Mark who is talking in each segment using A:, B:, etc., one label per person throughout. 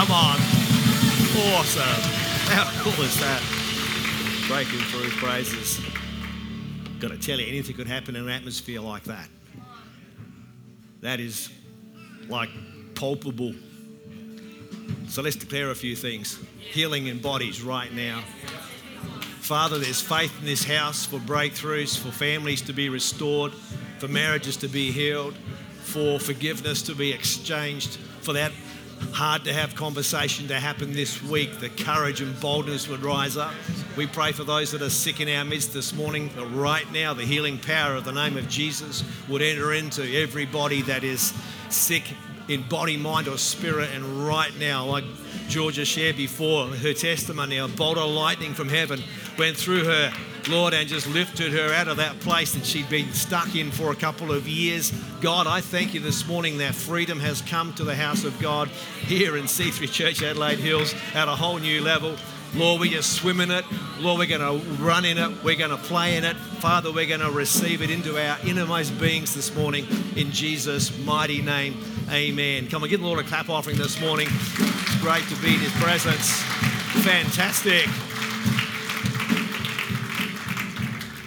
A: Come on. Awesome. How cool is that? Breaking through praises. Got to tell you, anything could happen in an atmosphere like that. That is like palpable. So let's declare a few things. Healing in bodies right now. Father, there's faith in this house for breakthroughs, for families to be restored, for marriages to be healed, for forgiveness to be exchanged, for that hard to have conversation to happen this week, the courage and boldness would rise up. We pray for those that are sick in our midst this morning, that right now the healing power of the name of Jesus would enter into everybody that is sick in body, mind, or spirit. And right now, like Georgia shared before, her testimony, a bolt of lightning from heaven went through her, Lord, and just lifted her out of that place that she'd been stuck in for a couple of years. God, I thank you this morning that freedom has come to the house of God here in C3 Church Adelaide Hills at a whole new level. Lord, we just swim in it. Lord, we're going to run in it. We're going to play in it. Father, we're going to receive it into our innermost beings this morning in Jesus' mighty name. Amen. Come on, give the Lord a clap offering this morning. Great to be in His presence. Fantastic.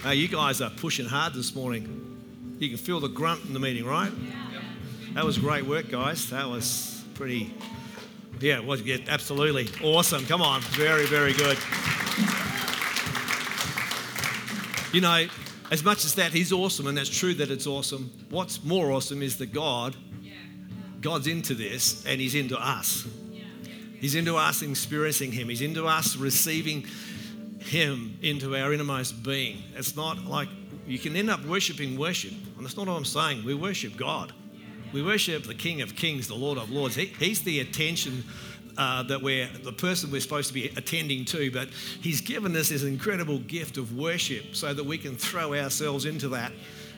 A: Uh, you guys are pushing hard this morning. You can feel the grunt in the meeting, right? That was great work, guys. That was pretty yeah, well, yeah, absolutely. Awesome. Come on. Very, very good. You know, as much as that, he's awesome, and that's true that it's awesome. What's more awesome is that God, God's into this, and he's into us. He's into us experiencing him. He's into us receiving him into our innermost being. It's not like you can end up worshiping worship, and that's not what I'm saying. We worship God. We worship the King of Kings, the Lord of Lords. He, he's the attention uh, that we're the person we're supposed to be attending to, but He's given us this incredible gift of worship so that we can throw ourselves into that.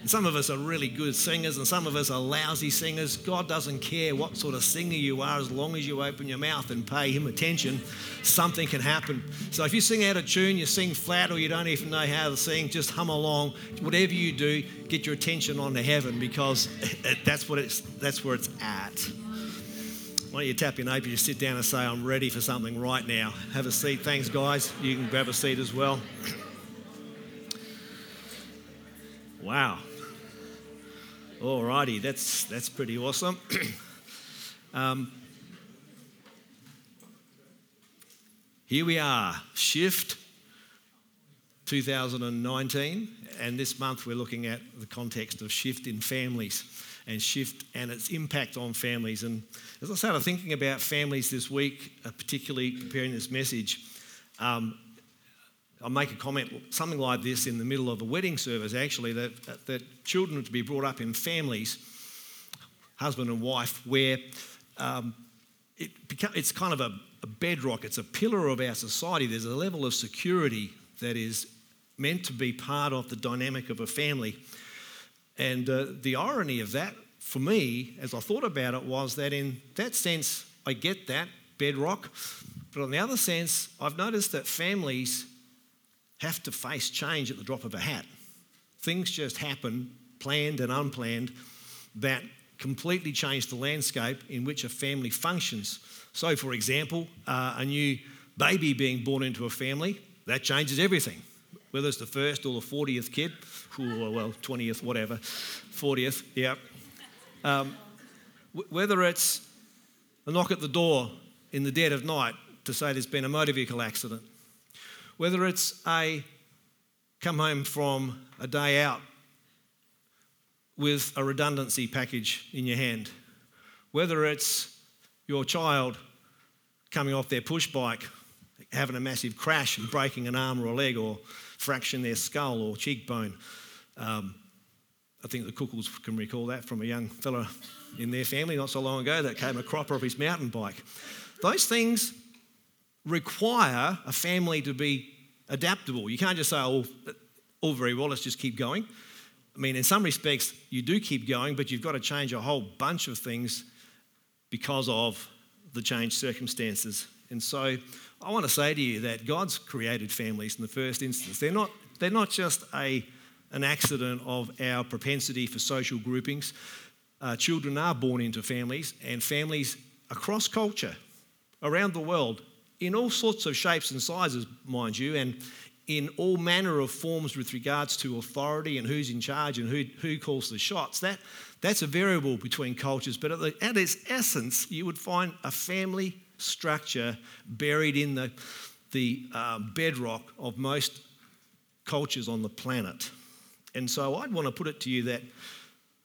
A: And some of us are really good singers, and some of us are lousy singers. God doesn't care what sort of singer you are as long as you open your mouth and pay Him attention, something can happen. So if you sing out of tune, you sing flat, or you don't even know how to sing, just hum along. Whatever you do, get your attention onto heaven because that's, what it's, that's where it's at. Why don't you tap your neighbour, you sit down and say, I'm ready for something right now. Have a seat. Thanks, guys. You can grab a seat as well. Wow. Alrighty, that's that's pretty awesome. um, here we are, Shift 2019, and this month we're looking at the context of shift in families and shift and its impact on families. And as I started thinking about families this week, uh, particularly preparing this message, um, I'll make a comment, something like this in the middle of a wedding service, actually, that, that children are to be brought up in families, husband and wife, where um, it it's kind of a, a bedrock, it's a pillar of our society. There's a level of security that is meant to be part of the dynamic of a family. And uh, the irony of that, for me, as I thought about it, was that in that sense, I get that bedrock. But on the other sense, I've noticed that families have to face change at the drop of a hat. Things just happen, planned and unplanned, that completely change the landscape in which a family functions. So, for example, uh, a new baby being born into a family, that changes everything. Whether it's the first or the 40th kid, or well, 20th, whatever, 40th, yeah. Um, whether it's a knock at the door in the dead of night to say there's been a motor vehicle accident, whether it's a come home from a day out with a redundancy package in your hand, whether it's your child coming off their push bike, having a massive crash and breaking an arm or a leg or fracturing their skull or cheekbone. Um, I think the Cookles can recall that from a young fella in their family not so long ago that came a cropper of his mountain bike. Those things require a family to be adaptable. You can't just say, oh, all very well, let's just keep going. I mean, in some respects, you do keep going, but you've got to change a whole bunch of things because of the changed circumstances. And so I want to say to you that God's created families in the first instance. They're not, they're not just a, an accident of our propensity for social groupings. Uh, children are born into families, and families across culture around the world in all sorts of shapes and sizes, mind you, and in all manner of forms with regards to authority and who's in charge and who, who calls the shots. That, that's a variable between cultures, but at, the, at its essence, you would find a family structure buried in the, the uh, bedrock of most cultures on the planet. And so I'd want to put it to you that,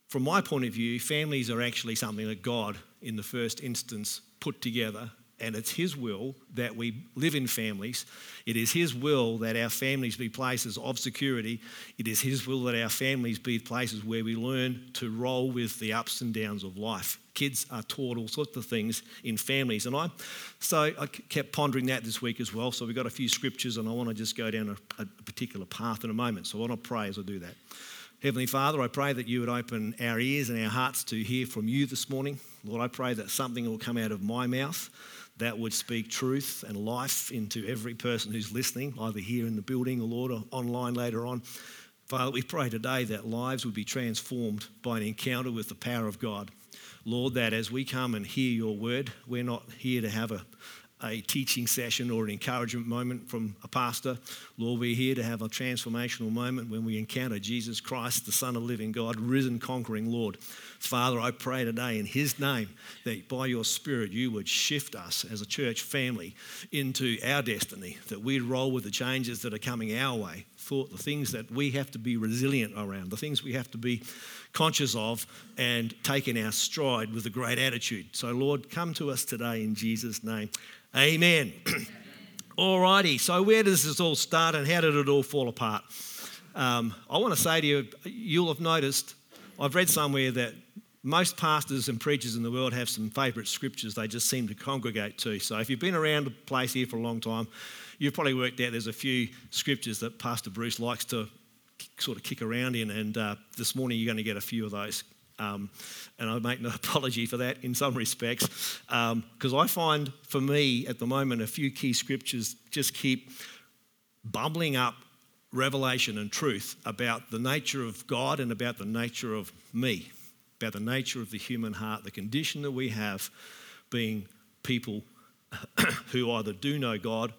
A: from my point of view, families are actually something that God, in the first instance, put together and it's His will that we live in families. It is His will that our families be places of security. It is His will that our families be places where we learn to roll with the ups and downs of life. Kids are taught all sorts of things in families, and I so I kept pondering that this week as well. So we've got a few scriptures, and I want to just go down a, a particular path in a moment. So I want to pray as I do that. Heavenly Father, I pray that you would open our ears and our hearts to hear from you this morning. Lord, I pray that something will come out of my mouth that would speak truth and life into every person who's listening, either here in the building or, Lord, or online later on. Father, we pray today that lives would be transformed by an encounter with the power of God. Lord, that as we come and hear your word, we're not here to have a, a teaching session or an encouragement moment from a pastor. Lord, we're here to have a transformational moment when we encounter Jesus Christ, the Son of living God, risen, conquering Lord. Father, I pray today in His name that by your Spirit you would shift us as a church family into our destiny, that we'd roll with the changes that are coming our way, thought the things that we have to be resilient around, the things we have to be conscious of and take in our stride with a great attitude. So, Lord, come to us today in Jesus' name. Amen. Alrighty, so where does this all start and how did it all fall apart? Um, I want to say to you, you'll have noticed, I've read somewhere that most pastors and preachers in the world have some favourite scriptures they just seem to congregate to. So if you've been around the place here for a long time, you've probably worked out there's a few scriptures that Pastor Bruce likes to sort of kick around in, and uh, this morning you're going to get a few of those. Um, and I make no apology for that in some respects, because um, I find for me at the moment a few key scriptures just keep bubbling up revelation and truth about the nature of God and about the nature of me, about the nature of the human heart, the condition that we have being people who either do know God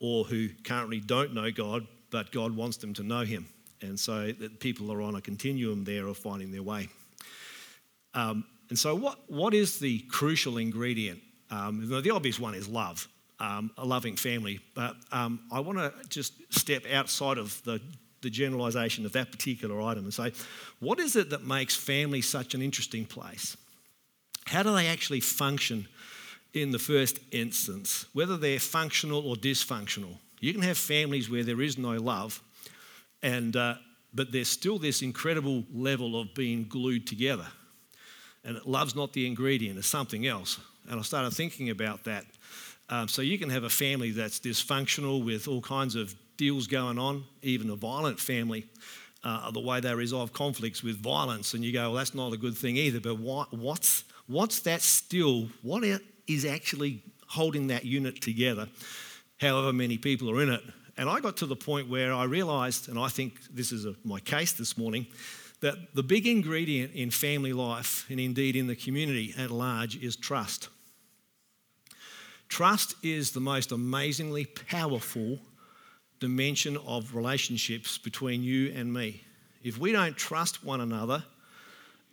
A: or who currently don't know God, but God wants them to know Him. And so that people are on a continuum there of finding their way. Um, and so, what, what is the crucial ingredient? Um, the obvious one is love, um, a loving family. But um, I want to just step outside of the, the generalisation of that particular item and say, what is it that makes family such an interesting place? How do they actually function in the first instance, whether they're functional or dysfunctional? You can have families where there is no love, and, uh, but there's still this incredible level of being glued together and love's not the ingredient, it's something else. And I started thinking about that. Um, so you can have a family that's dysfunctional with all kinds of deals going on, even a violent family, uh, the way they resolve conflicts with violence, and you go, well, that's not a good thing either. But what, what's, what's that still? What is actually holding that unit together, however many people are in it? And I got to the point where I realized, and I think this is a, my case this morning, that the big ingredient in family life, and indeed in the community at large, is trust. Trust is the most amazingly powerful dimension of relationships between you and me. If we don't trust one another,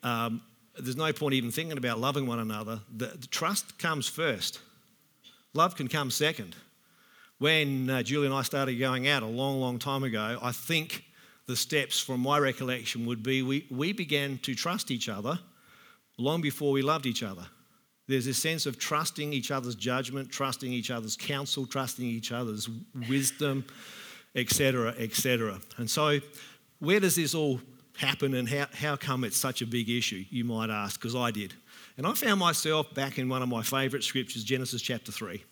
A: um, there's no point even thinking about loving one another. The, the, trust comes first. Love can come second. When uh, Julie and I started going out a long, long time ago, I think the steps from my recollection would be we, we began to trust each other long before we loved each other. There's a sense of trusting each other's judgment, trusting each other's counsel, trusting each other's wisdom, etc., etc. And so, where does this all happen and how, how come it's such a big issue, you might ask, because I did. And I found myself back in one of my favourite scriptures, Genesis chapter 3.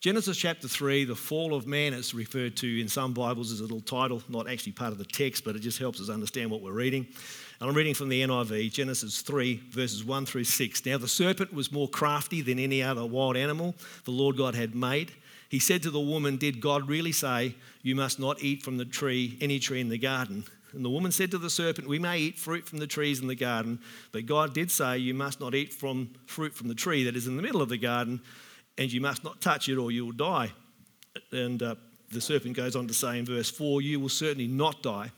A: Genesis chapter 3, the fall of man, is referred to in some Bibles as a little title, not actually part of the text, but it just helps us understand what we're reading. And I'm reading from the NIV, Genesis 3, verses 1 through 6. Now the serpent was more crafty than any other wild animal the Lord God had made. He said to the woman, Did God really say, You must not eat from the tree, any tree in the garden? And the woman said to the serpent, We may eat fruit from the trees in the garden, but God did say, You must not eat from fruit from the tree that is in the middle of the garden and you must not touch it or you will die. And uh, the serpent goes on to say in verse 4 You will certainly not die.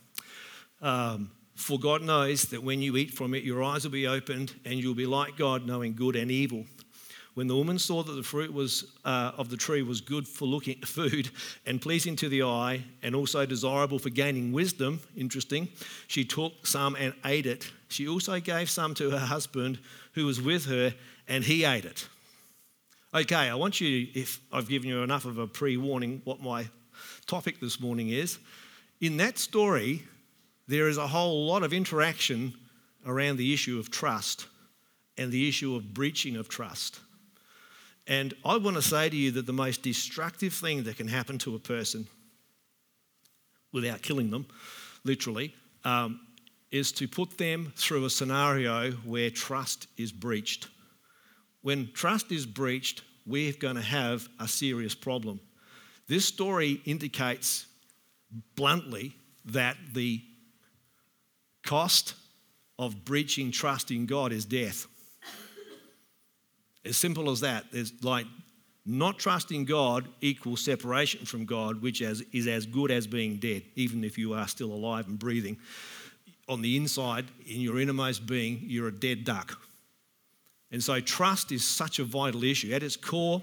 A: Um, for God knows that when you eat from it, your eyes will be opened and you'll be like God, knowing good and evil. When the woman saw that the fruit was, uh, of the tree was good for looking food and pleasing to the eye and also desirable for gaining wisdom, interesting, she took some and ate it. She also gave some to her husband who was with her and he ate it. Okay, I want you, if I've given you enough of a pre warning, what my topic this morning is. In that story, there is a whole lot of interaction around the issue of trust and the issue of breaching of trust. And I want to say to you that the most destructive thing that can happen to a person, without killing them, literally, um, is to put them through a scenario where trust is breached. When trust is breached, we're going to have a serious problem. This story indicates bluntly that the cost of breaching trust in God is death. As simple as that. There's like not trusting God equals separation from God, which is as good as being dead, even if you are still alive and breathing. On the inside, in your innermost being, you're a dead duck. And so, trust is such a vital issue. At its core,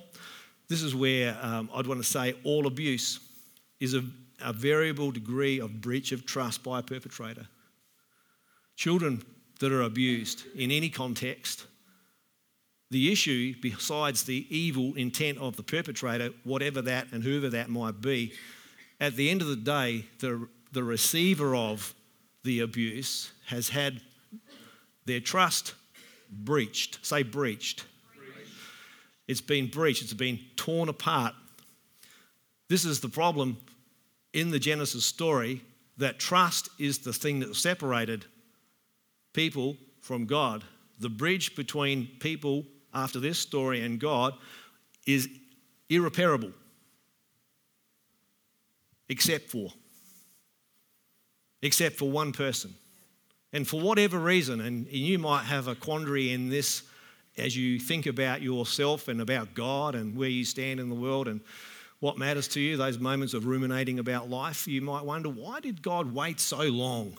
A: this is where um, I'd want to say all abuse is a, a variable degree of breach of trust by a perpetrator. Children that are abused in any context, the issue, besides the evil intent of the perpetrator, whatever that and whoever that might be, at the end of the day, the, the receiver of the abuse has had their trust breached. Say breached. breached. It's been breached, it's been torn apart. This is the problem in the Genesis story that trust is the thing that separated people from God. The bridge between people after this story and God is irreparable, except for except for one person. And for whatever reason, and you might have a quandary in this as you think about yourself and about God and where you stand in the world and what matters to you, those moments of ruminating about life, you might wonder why did God wait so long?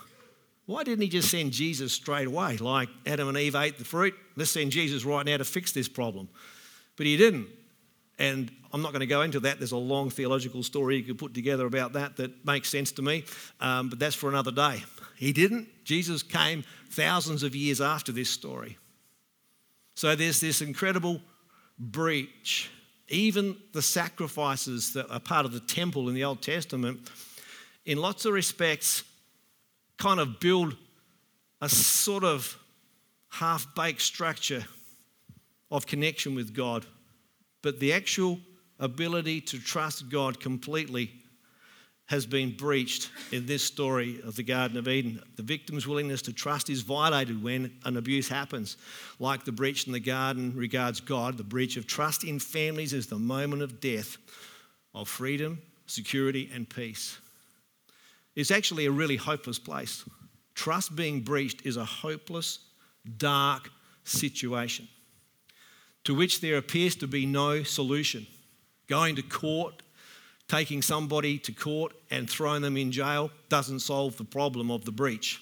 A: Why didn't he just send Jesus straight away? Like Adam and Eve ate the fruit, let's send Jesus right now to fix this problem. But he didn't. And I'm not going to go into that. There's a long theological story you could put together about that that makes sense to me, um, but that's for another day. He didn't. Jesus came thousands of years after this story. So there's this incredible breach. Even the sacrifices that are part of the temple in the Old Testament, in lots of respects, kind of build a sort of half baked structure of connection with God. But the actual ability to trust God completely has been breached in this story of the Garden of Eden. The victim's willingness to trust is violated when an abuse happens. Like the breach in the garden regards God, the breach of trust in families is the moment of death of freedom, security, and peace. It's actually a really hopeless place. Trust being breached is a hopeless, dark situation to which there appears to be no solution. Going to court, taking somebody to court and throwing them in jail doesn't solve the problem of the breach.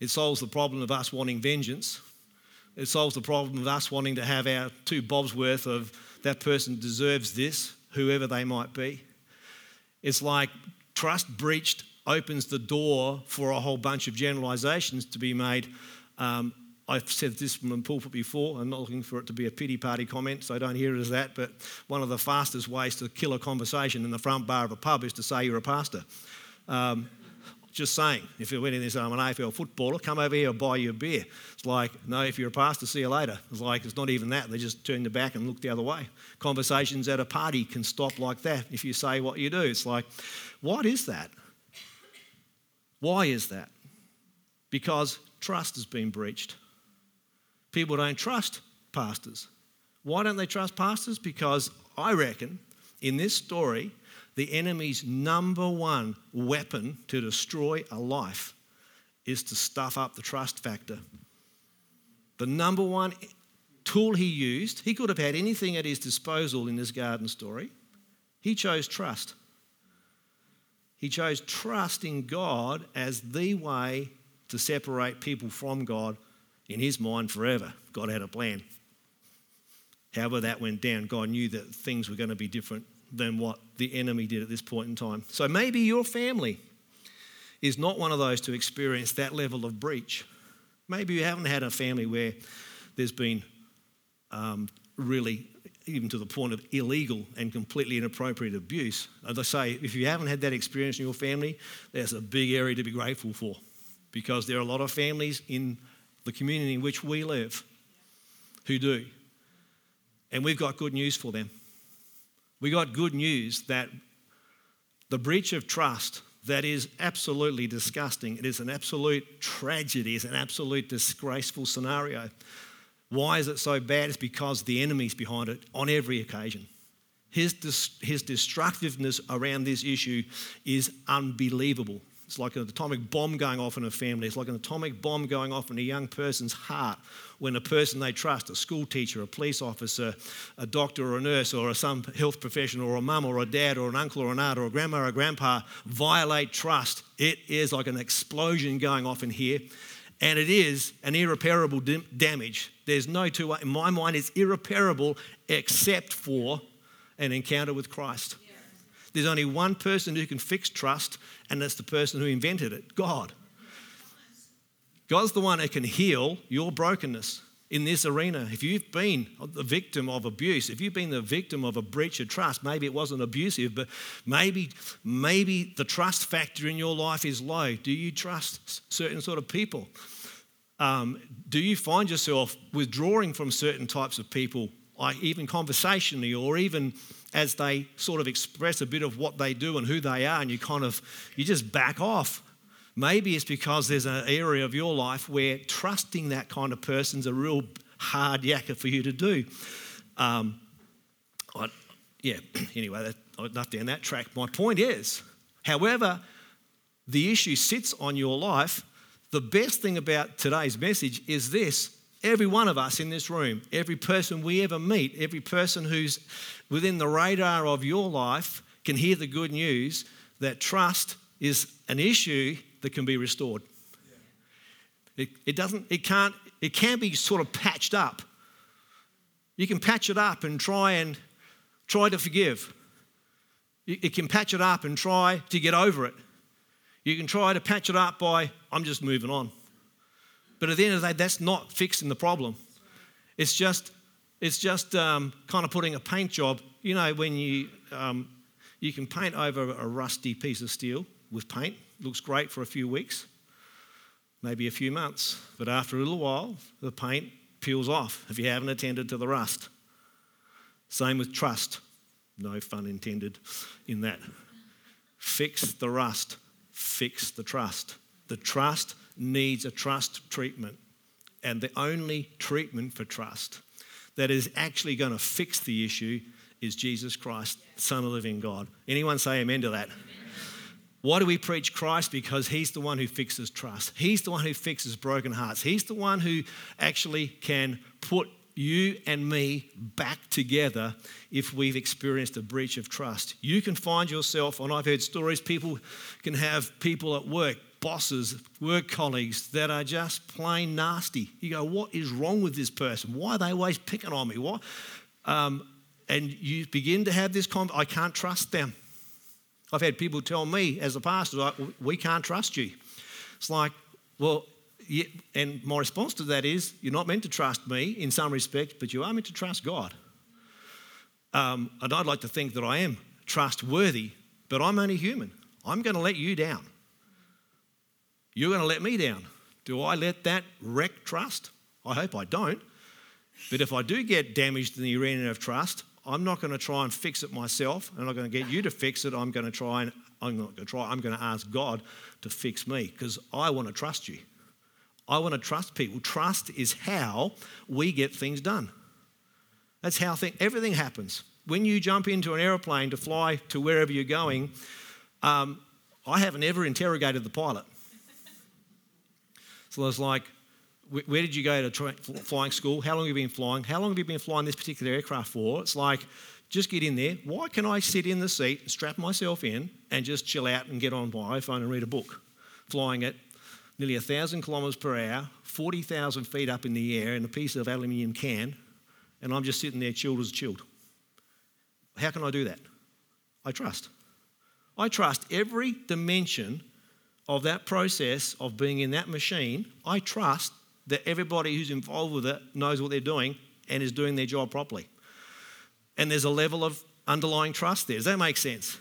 A: It solves the problem of us wanting vengeance. It solves the problem of us wanting to have our two bobs worth of that person deserves this, whoever they might be. It's like trust breached opens the door for a whole bunch of generalizations to be made. Um, I've said this from the pulpit before. I'm not looking for it to be a pity party comment, so don't hear it as that. But one of the fastest ways to kill a conversation in the front bar of a pub is to say you're a pastor. Um, just saying, if you're winning this, I'm an AFL footballer, come over here and buy you a beer. It's like, no, if you're a pastor, see you later. It's like, it's not even that. They just turn their back and look the other way. Conversations at a party can stop like that if you say what you do. It's like, what is that? Why is that? Because trust has been breached. People don't trust pastors. Why don't they trust pastors? Because I reckon in this story, the enemy's number one weapon to destroy a life is to stuff up the trust factor. The number one tool he used, he could have had anything at his disposal in this garden story. He chose trust. He chose trust in God as the way to separate people from God in his mind forever. God had a plan. However, that went down, God knew that things were going to be different than what the enemy did at this point in time. So maybe your family is not one of those to experience that level of breach. Maybe you haven't had a family where there's been um, really, even to the point of illegal and completely inappropriate abuse. As I say, if you haven't had that experience in your family, there's a big area to be grateful for because there are a lot of families in the community in which we live who do. And we've got good news for them. We got good news that the breach of trust that is absolutely disgusting. It is an absolute tragedy. It's an absolute disgraceful scenario. Why is it so bad? It's because the enemy's behind it on every occasion. His, his destructiveness around this issue is unbelievable. It's like an atomic bomb going off in a family. It's like an atomic bomb going off in a young person's heart when a person they trust, a school teacher, a police officer, a doctor or a nurse, or some health professional, or a mum or a dad, or an uncle or an aunt, or a grandma or a grandpa violate trust. It is like an explosion going off in here. And it is an irreparable damage. There's no two ways. In my mind, it's irreparable except for an encounter with Christ. There's only one person who can fix trust, and that's the person who invented it God. God's the one who can heal your brokenness in this arena. If you've been the victim of abuse, if you've been the victim of a breach of trust, maybe it wasn't abusive, but maybe, maybe the trust factor in your life is low. Do you trust certain sort of people? Um, do you find yourself withdrawing from certain types of people, like even conversationally or even as they sort of express a bit of what they do and who they are, and you kind of you just back off. Maybe it's because there's an area of your life where trusting that kind of person's a real hard yakka for you to do. Um, I, yeah, anyway, that, enough down that track. My point is, however, the issue sits on your life, the best thing about today's message is this every one of us in this room, every person we ever meet, every person who's within the radar of your life can hear the good news that trust is an issue that can be restored. It, it doesn't, it can't, it can be sort of patched up. You can patch it up and try and try to forgive. It can patch it up and try to get over it. You can try to patch it up by, I'm just moving on. But at the end of the day, that's not fixing the problem. It's just, it's just um, kind of putting a paint job. You know, when you, um, you can paint over a rusty piece of steel with paint, looks great for a few weeks, maybe a few months. But after a little while, the paint peels off if you haven't attended to the rust. Same with trust. No fun intended in that. Fix the rust, fix the trust. The trust needs a trust treatment. And the only treatment for trust that is actually going to fix the issue is Jesus Christ, Son of the living God. Anyone say amen to that? Amen. Why do we preach Christ? Because He's the one who fixes trust. He's the one who fixes broken hearts. He's the one who actually can put you and me back together if we've experienced a breach of trust. You can find yourself, and I've heard stories, people can have people at work bosses, work colleagues that are just plain nasty. You go, what is wrong with this person? Why are they always picking on me? What? Um, and you begin to have this. I can't trust them. I've had people tell me as a pastor, like, we can't trust you. It's like, well, yeah, and my response to that is, you're not meant to trust me in some respect, but you are meant to trust God. Um, and I'd like to think that I am trustworthy, but I'm only human. I'm going to let you down. You're going to let me down. Do I let that wreck trust? I hope I don't. But if I do get damaged in the arena of trust, I'm not going to try and fix it myself. I'm not going to get you to fix it. I'm going to try and I'm not going to try. I'm going to ask God to fix me because I want to trust you. I want to trust people. Trust is how we get things done. That's how thing, everything happens. When you jump into an aeroplane to fly to wherever you're going, um, I haven't ever interrogated the pilot. So it's like, where did you go to flying school? How long have you been flying? How long have you been flying this particular aircraft for? It's like, just get in there. Why can I sit in the seat, strap myself in, and just chill out and get on my iPhone and read a book? Flying at nearly 1,000 kilometres per hour, 40,000 feet up in the air in a piece of aluminium can, and I'm just sitting there chilled as chilled. How can I do that? I trust. I trust every dimension of that process of being in that machine. I trust that everybody who's involved with it knows what they're doing and is doing their job properly. And there's a level of underlying trust there. Does that make sense?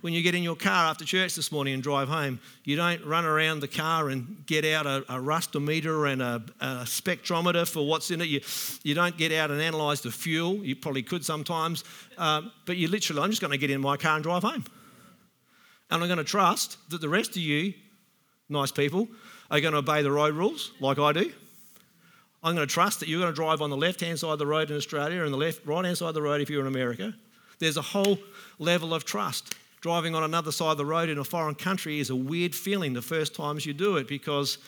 A: When you get in your car after church this morning and drive home, you don't run around the car and get out a, a rustometer and a, a, spectrometer for what's in it. You, you don't get out and analyse the fuel. You probably could sometimes. Um, but you literally, I'm just going to get in my car and drive home. And I'm going to trust that the rest of you, nice people, are going to obey the road rules like I do. I'm going to trust that you're going to drive on the left hand side of the road in Australia and the left right hand side of the road if you're in America. There's a whole level of trust. Driving on another side of the road in a foreign country is a weird feeling the first times you do it because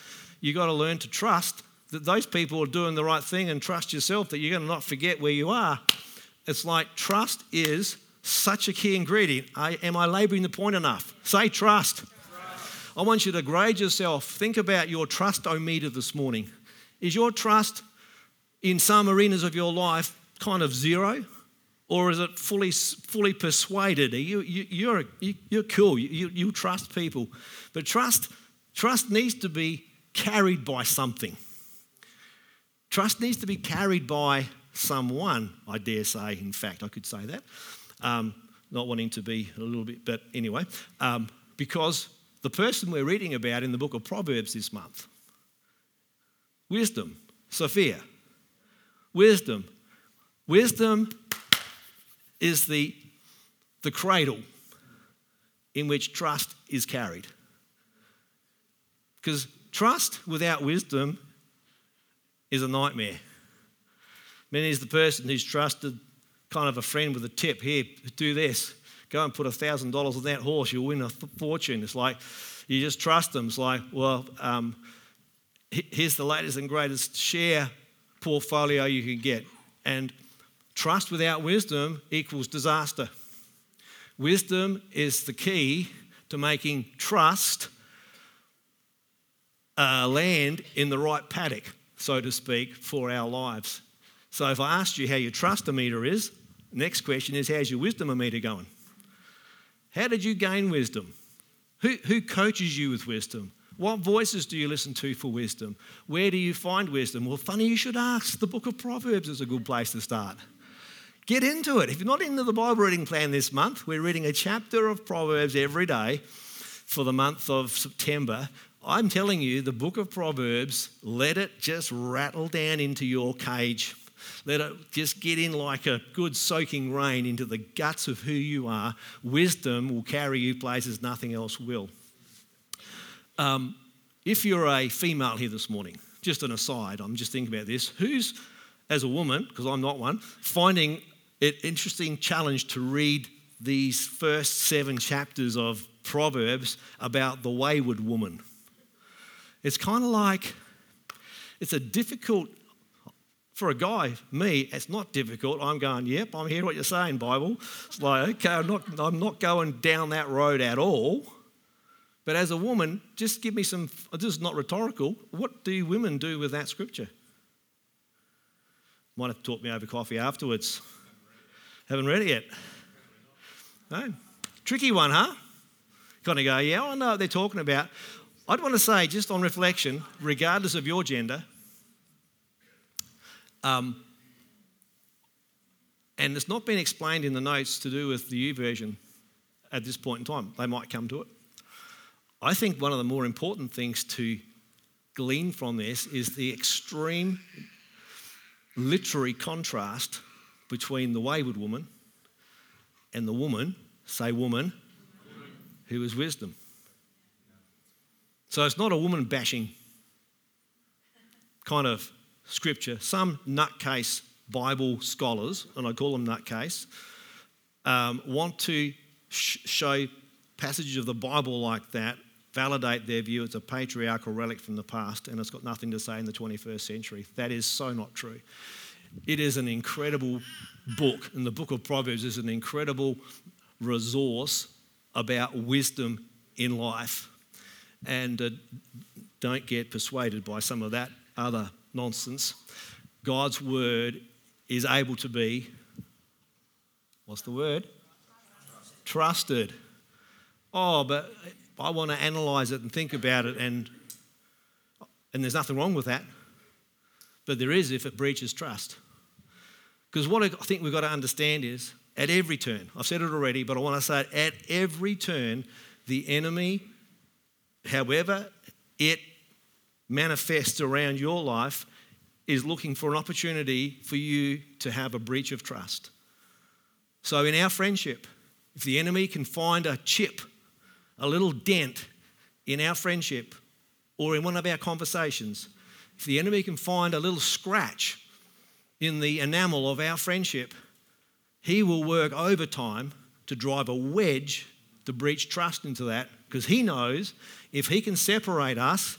A: you've got to learn to trust that those people are doing the right thing and trust yourself that you're going to not forget where you are. It's like trust is such a key ingredient. I, am I laboring the point enough? Say trust. trust. I want you to grade yourself. Think about your trust o meter this morning. Is your trust in some arenas of your life kind of zero? Or is it fully, fully persuaded? You, you, you're, you, you're cool. You, you trust people. But trust, trust needs to be carried by something. Trust needs to be carried by someone, I dare say. In fact, I could say that. Um, not wanting to be a little bit, but anyway, um, because the person we're reading about in the book of Proverbs this month Wisdom, Sophia. Wisdom. Wisdom is the, the cradle in which trust is carried. Because trust without wisdom is a nightmare. Many is the person who's trusted kind of a friend with a tip here, do this. Go and put $1,000 on that horse, you'll win a fortune. It's like you just trust them. It's like, well, um, here's the latest and greatest share portfolio you can get. And trust without wisdom equals disaster. Wisdom is the key to making trust uh, land in the right paddock, so to speak, for our lives. So if I asked you how your trust meter is, next question is how's your wisdom meter going? How did you gain wisdom? Who, who coaches you with wisdom? What voices do you listen to for wisdom? Where do you find wisdom? Well, funny you should ask. The book of Proverbs is a good place to start. Get into it. If you're not into the Bible reading plan this month, we're reading a chapter of Proverbs every day for the month of September. I'm telling you, the book of Proverbs, let it just rattle down into your cage. Let it just get in like a good soaking rain into the guts of who you are. Wisdom will carry you places nothing else will. Um, if you're a female here this morning, just an aside, I'm just thinking about this. Who's, as a woman, because I'm not one, finding it interesting challenge to read these first seven chapters of Proverbs about the wayward woman? It's kind of like it's a difficult for a guy, me, it's not difficult. I'm going, yep, I'm hearing what you're saying, Bible. It's like, okay, I'm not, I'm not going down that road at all. But as a woman, just give me some, this is not rhetorical. What do women do with that scripture? Might have taught me over coffee afterwards. Haven't read it yet. No? Tricky one, huh? Kind of go, yeah, I know what they're talking about. I'd want to say, just on reflection, regardless of your gender, um, and it's not been explained in the notes to do with the YouVersion at this point in time. They might come to it. I think one of the more important things to glean from this is the extreme literary contrast between the wayward woman and the woman, say woman, who is wisdom. So it's not a woman bashing kind of scripture. Some nutcase Bible scholars, and I call them nutcase, um, want to sh- show passages of the Bible like that validate their view it's a patriarchal relic from the past and it's got nothing to say in the 21st century. That is so not true. It is an incredible book, and the book of Proverbs is an incredible resource about wisdom in life. And uh, don't get persuaded by some of that other nonsense. God's word is able to be, what's the word? Trusted. Oh, but I want to analyze it and think about it, and, and there's nothing wrong with that. But there is if it breaches trust. Because what I think we've got to understand is at every turn, I've said it already, but I want to say it at every turn, the enemy, however it manifests around your life, is looking for an opportunity for you to have a breach of trust. So in our friendship, if the enemy can find a chip, a little dent in our friendship or in one of our conversations, if the enemy can find a little scratch in the enamel of our friendship, he will work overtime to drive a wedge to breach trust into that because he knows if he can separate us,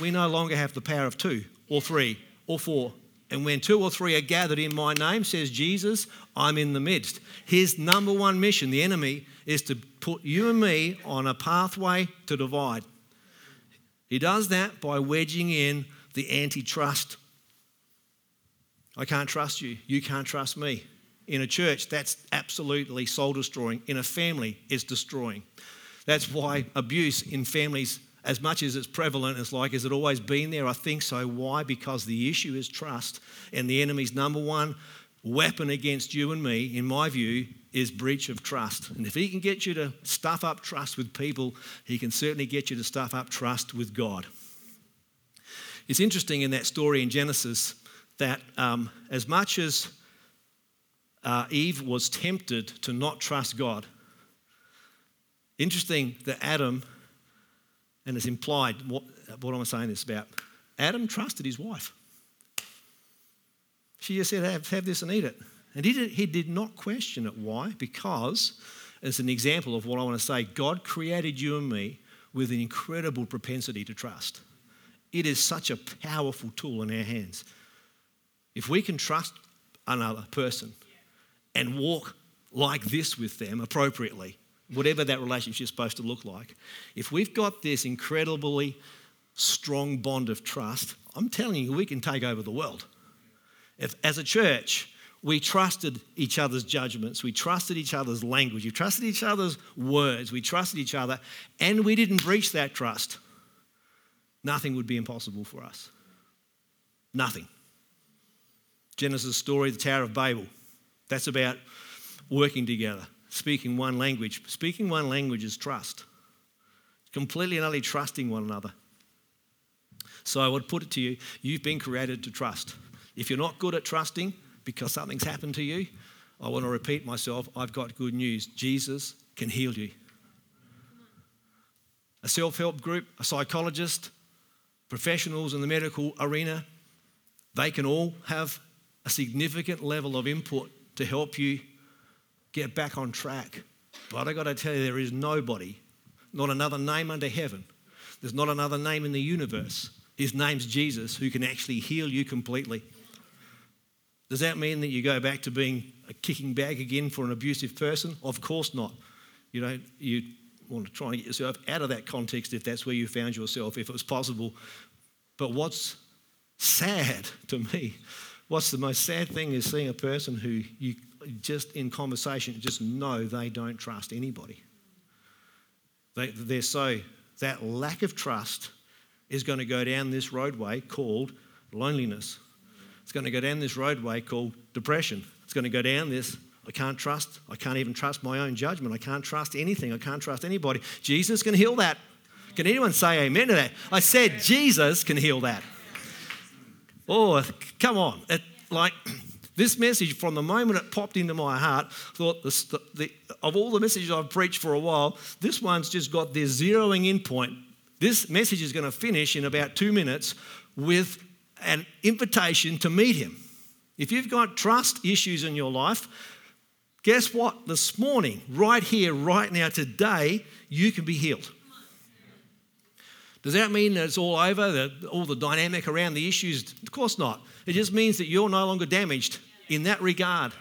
A: we no longer have the power of two or three or four. And when two or three are gathered in my name, says Jesus, I'm in the midst. His number one mission, the enemy, is to put you and me on a pathway to divide. He does that by wedging in the antitrust I can't trust you. You can't trust me. In a church, that's absolutely soul destroying. In a family, it's destroying. That's why abuse in families, as much as it's prevalent, it's like, has it always been there? I think so. Why? Because the issue is trust. And the enemy's number one weapon against you and me, in my view, is breach of trust. And if he can get you to stuff up trust with people, he can certainly get you to stuff up trust with God. It's interesting in that story in Genesis that um, as much as uh, Eve was tempted to not trust God, interesting that Adam, and it's implied, what, what am saying is about? Adam trusted his wife. She just said, have, have this and eat it. And he did, he did not question it. Why? Because, as an example of what I want to say, God created you and me with an incredible propensity to trust. It is such a powerful tool in our hands. If we can trust another person and walk like this with them appropriately, whatever that relationship is supposed to look like, if we've got this incredibly strong bond of trust, I'm telling you, we can take over the world. If, as a church, we trusted each other's judgments, we trusted each other's language, we trusted each other's words, we trusted each other, and we didn't breach that trust, nothing would be impossible for us. Nothing. Genesis story, the Tower of Babel. That's about working together, speaking one language. Speaking one language is trust, completely and utterly trusting one another. So I would put it to you you've been created to trust. If you're not good at trusting because something's happened to you, I want to repeat myself I've got good news. Jesus can heal you. A self help group, a psychologist, professionals in the medical arena, they can all have a significant level of input to help you get back on track. But I got to tell you, there is nobody, not another name under heaven. There's not another name in the universe. His name's Jesus, who can actually heal you completely. Does that mean that you go back to being a kicking bag again for an abusive person? Of course not. You know, you want to try and get yourself out of that context if that's where you found yourself, if it was possible. But what's sad to me What's the most sad thing is seeing a person who you just in conversation just know they don't trust anybody. They, they're so, that lack of trust is going to go down this roadway called loneliness. It's going to go down this roadway called depression. It's going to go down this I can't trust. I can't even trust my own judgment. I can't trust anything. I can't trust anybody. Jesus can heal that. Can anyone say amen to that? I said Jesus can heal that. Oh, come on. It, like, this message, from the moment it popped into my heart, thought the, the, of all the messages I've preached for a while, this one's just got this zeroing in point. This message is going to finish in about two minutes with an invitation to meet him. If you've got trust issues in your life, guess what? This morning, right here, right now, today, you can be healed. Does that mean that it's all over, that all the dynamic around the issues? Of course not. It just means that you're no longer damaged in that regard.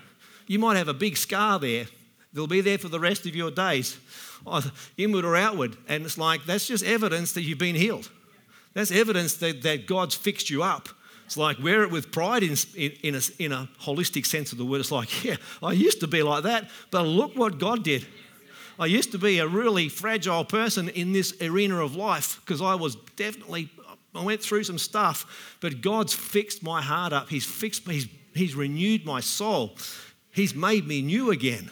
A: You might have a big scar there, they'll be there for the rest of your days, inward or outward. And it's like, that's just evidence that you've been healed. That's evidence that, that God's fixed you up. It's like wear it with pride in, in, in, a, in a holistic sense of the word. It's like, yeah, I used to be like that, but look what God did. I used to be a really fragile person in this arena of life because I was definitely, I went through some stuff, but God's fixed my heart up. He's fixed, he's, he's renewed my soul. He's made me new again.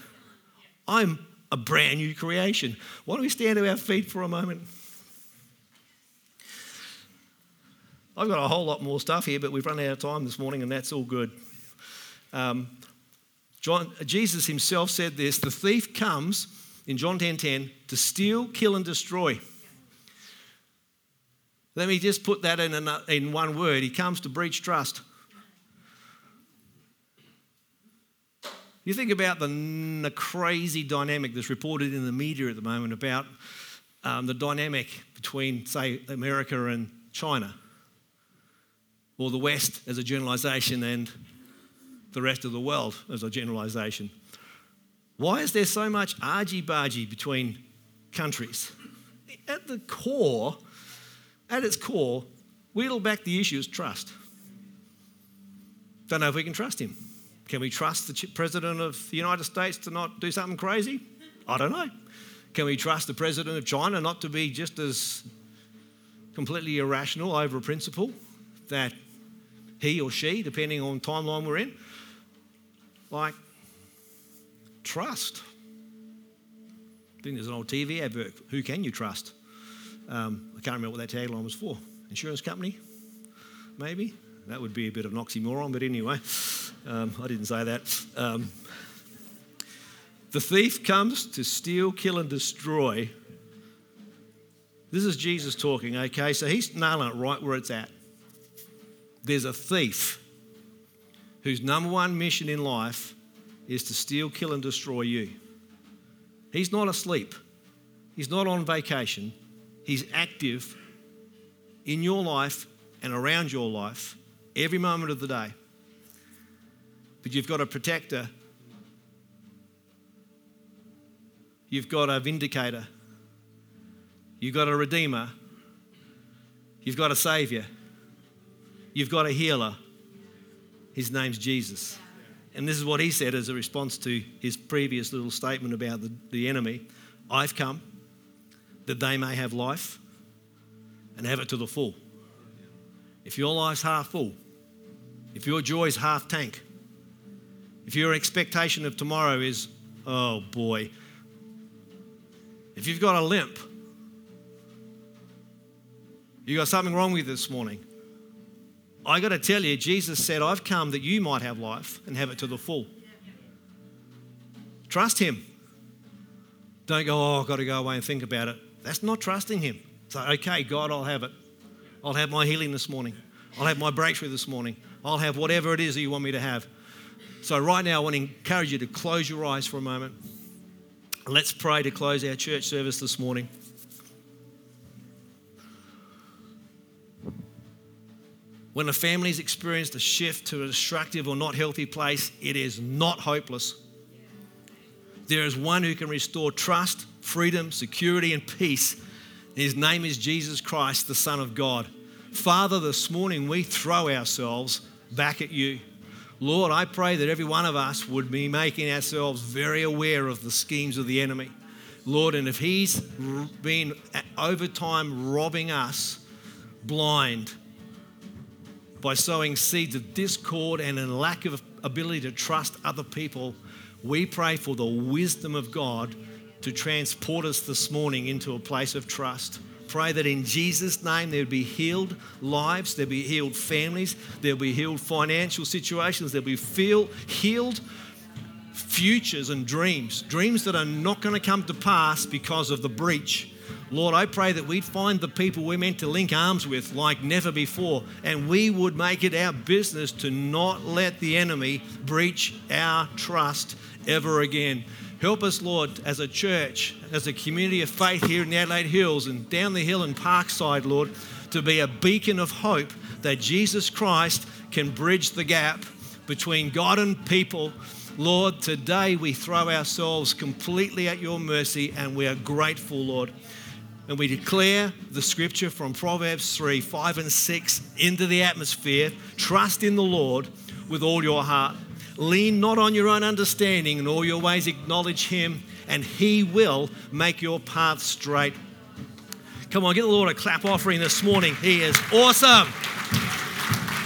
A: I'm a brand new creation. Why don't we stand to our feet for a moment? I've got a whole lot more stuff here, but we've run out of time this morning, and that's all good. Um, John, Jesus himself said this the thief comes in John 10:10 10, 10, to steal, kill, and destroy. Let me just put that in, a, in one word. He comes to breach trust. You think about the, the crazy dynamic that's reported in the media at the moment about um, the dynamic between, say, America and China, or the West as a generalization and the rest of the world as a generalization. Why is there so much argy bargy between countries? At the core, at its core, wheedle back the issue is trust. Don't know if we can trust him. Can we trust the president of the United States to not do something crazy? I don't know. Can we trust the president of China not to be just as completely irrational over a principle that he or she, depending on timeline we're in? Like, trust. I think there's an old TV advert. Who can you trust? Um, I can't remember what that tagline was for. Insurance company? Maybe? That would be a bit of an oxymoron, but anyway, um, I didn't say that. Um, the thief comes to steal, kill, and destroy. This is Jesus talking, okay? So he's nailing it right where it's at. There's a thief whose number one mission in life is to steal, kill, and destroy you. He's not asleep, he's not on vacation, he's active in your life and around your life every moment of the day. But you've got a protector, you've got a vindicator, you've got a redeemer, you've got a savior, you've got a healer. His name's Jesus. And this is what he said as a response to his previous little statement about the, the enemy I've come that they may have life and have it to the full. If your life's half full, if your joy's half tank, if your expectation of tomorrow is, oh boy, if you've got a limp, you got something wrong with you this morning. I got to tell you, Jesus said, I've come that you might have life and have it to the full. Trust Him. Don't go, oh, I've got to go away and think about it. That's not trusting Him. So, okay, God, I'll have it. I'll have my healing this morning. I'll have my breakthrough this morning. I'll have whatever it is that you want me to have. So, right now, I want to encourage you to close your eyes for a moment. Let's pray to close our church service this morning. When a family's experienced a shift to a destructive or not healthy place, it is not hopeless. There is one who can restore trust, freedom, security, and peace. His name is Jesus Christ, the Son of God. Father, this morning we throw ourselves back at you. Lord, I pray that every one of us would be making ourselves very aware of the schemes of the enemy. Lord, and if he's been over time robbing us blind by sowing seeds of discord and a lack of ability to trust other people, we pray for the wisdom of God to transport us this morning into a place of trust. Pray that in Jesus' name there would be healed lives, there'll be healed families, there'll be healed financial situations, there'll be feel, healed futures and dreams, dreams that are not going to come to pass because of the breach Lord, I pray that we'd find the people we're meant to link arms with like never before, and we would make it our business to not let the enemy breach our trust ever again. Help us, Lord, as a church, as a community of faith here in the Adelaide Hills and down the hill in Parkside, Lord, to be a beacon of hope that Jesus Christ can bridge the gap between God and people. Lord, today we throw ourselves completely at your mercy and we are grateful, Lord. And we declare the scripture from Proverbs 3 5 and 6 into the atmosphere. Trust in the Lord with all your heart. Lean not on your own understanding, in all your ways acknowledge Him, and He will make your path straight. Come on, get the Lord a clap offering this morning. He is awesome.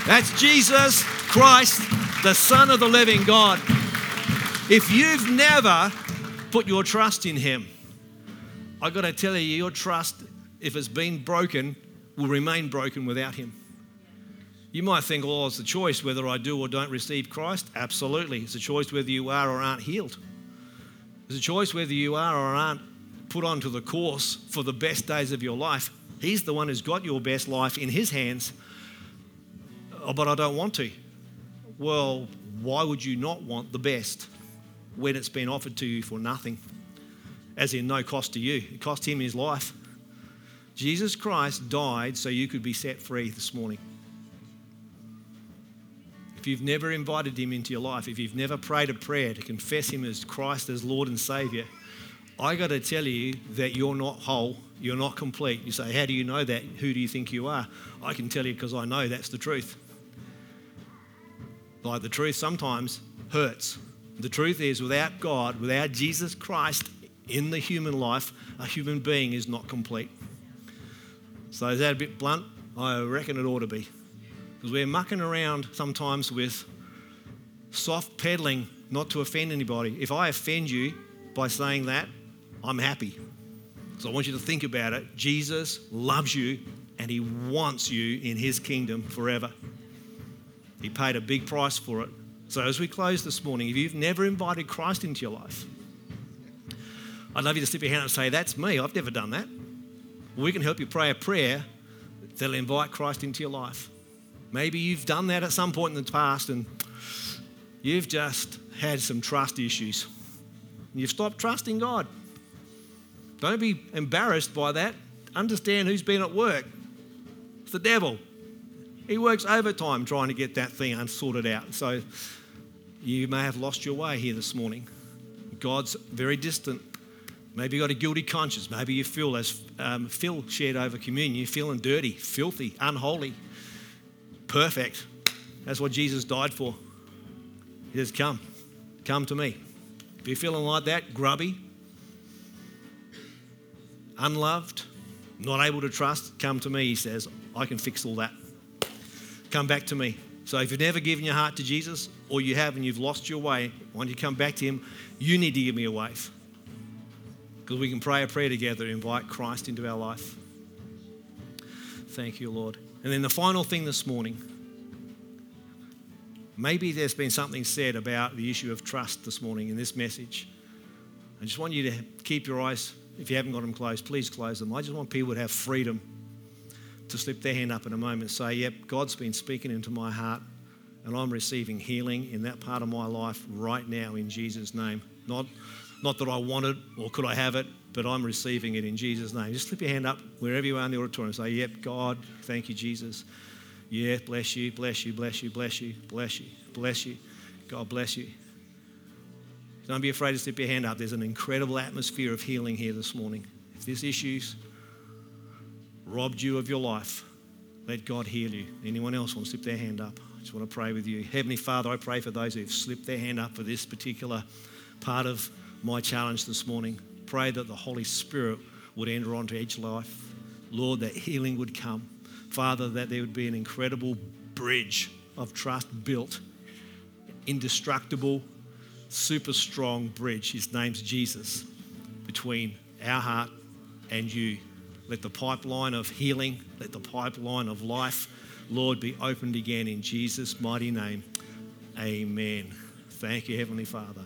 A: That's Jesus Christ, the Son of the living God. If you've never put your trust in Him, I've got to tell you, your trust, if it's been broken, will remain broken without Him. You might think, oh, it's a choice whether I do or don't receive Christ. Absolutely. It's a choice whether you are or aren't healed. It's a choice whether you are or aren't put onto the course for the best days of your life. He's the one who's got your best life in His hands. Oh, but I don't want to. Well, why would you not want the best when it's been offered to you for nothing? As in, no cost to you. It cost Him His life. Jesus Christ died so you could be set free this morning if you've never invited Him into your life, if you've never prayed a prayer to confess Him as Christ as Lord and Savior, I got to tell you that you're not whole, you're not complete. You say, How do you know that? Who do you think you are? I can tell you because I know that's the truth. Like the truth sometimes hurts. The truth is, without God, without Jesus Christ in the human life, a human being is not complete. So, is that a bit blunt? I reckon it ought to be. Because we're mucking around sometimes with soft pedalling not to offend anybody. If I offend you by saying that, I'm happy. So I want you to think about it. Jesus loves you and he wants you in his kingdom forever. He paid a big price for it. So as we close this morning, if you've never invited Christ into your life, I'd love you to slip your hand and say, That's me. I've never done that. We can help you pray a prayer that'll invite Christ into your life. Maybe you've done that at some point in the past and you've just had some trust issues. You've stopped trusting God. Don't be embarrassed by that. Understand who's been at work. It's the devil. He works overtime trying to get that thing unsorted out. So you may have lost your way here this morning. God's very distant. Maybe you've got a guilty conscience. Maybe you feel, as um, Phil shared over communion, you're feeling dirty, filthy, unholy perfect. That's what Jesus died for. He says, Come, come to me. If you're feeling like that, grubby, unloved, not able to trust, come to me, he says. I can fix all that. Come back to me. So if you've never given your heart to Jesus, or you have and you've lost your way, when you come back to him, you need to give me a wave. Because we can pray a prayer together, invite Christ into our life. Thank you, Lord. And then the final thing this morning maybe there's been something said about the issue of trust this morning in this message. I just want you to keep your eyes, if you haven't got them closed, please close them. I just want people to have freedom to slip their hand up in a moment and say, Yep, God's been speaking into my heart and I'm receiving healing in that part of my life right now in Jesus' name. Not, not that I want it or could I have it, but I'm receiving it in Jesus' name. Just slip your hand up wherever you are in the auditorium say, Yep, God, thank you, Jesus. Yeah, bless you, bless you, bless you, bless you, bless you, bless you. God bless you. Don't be afraid to slip your hand up. There's an incredible atmosphere of healing here this morning. If this issue's robbed you of your life, let God heal you. Anyone else want to slip their hand up? I just want to pray with you. Heavenly Father, I pray for those who've slipped their hand up for this particular part of my challenge this morning pray that the Holy Spirit would enter onto each life. Lord, that healing would come. Father, that there would be an incredible bridge of trust built, indestructible, super strong bridge. His name's Jesus, between our heart and you. Let the pipeline of healing, let the pipeline of life, Lord, be opened again in Jesus' mighty name. Amen. Thank you, Heavenly Father.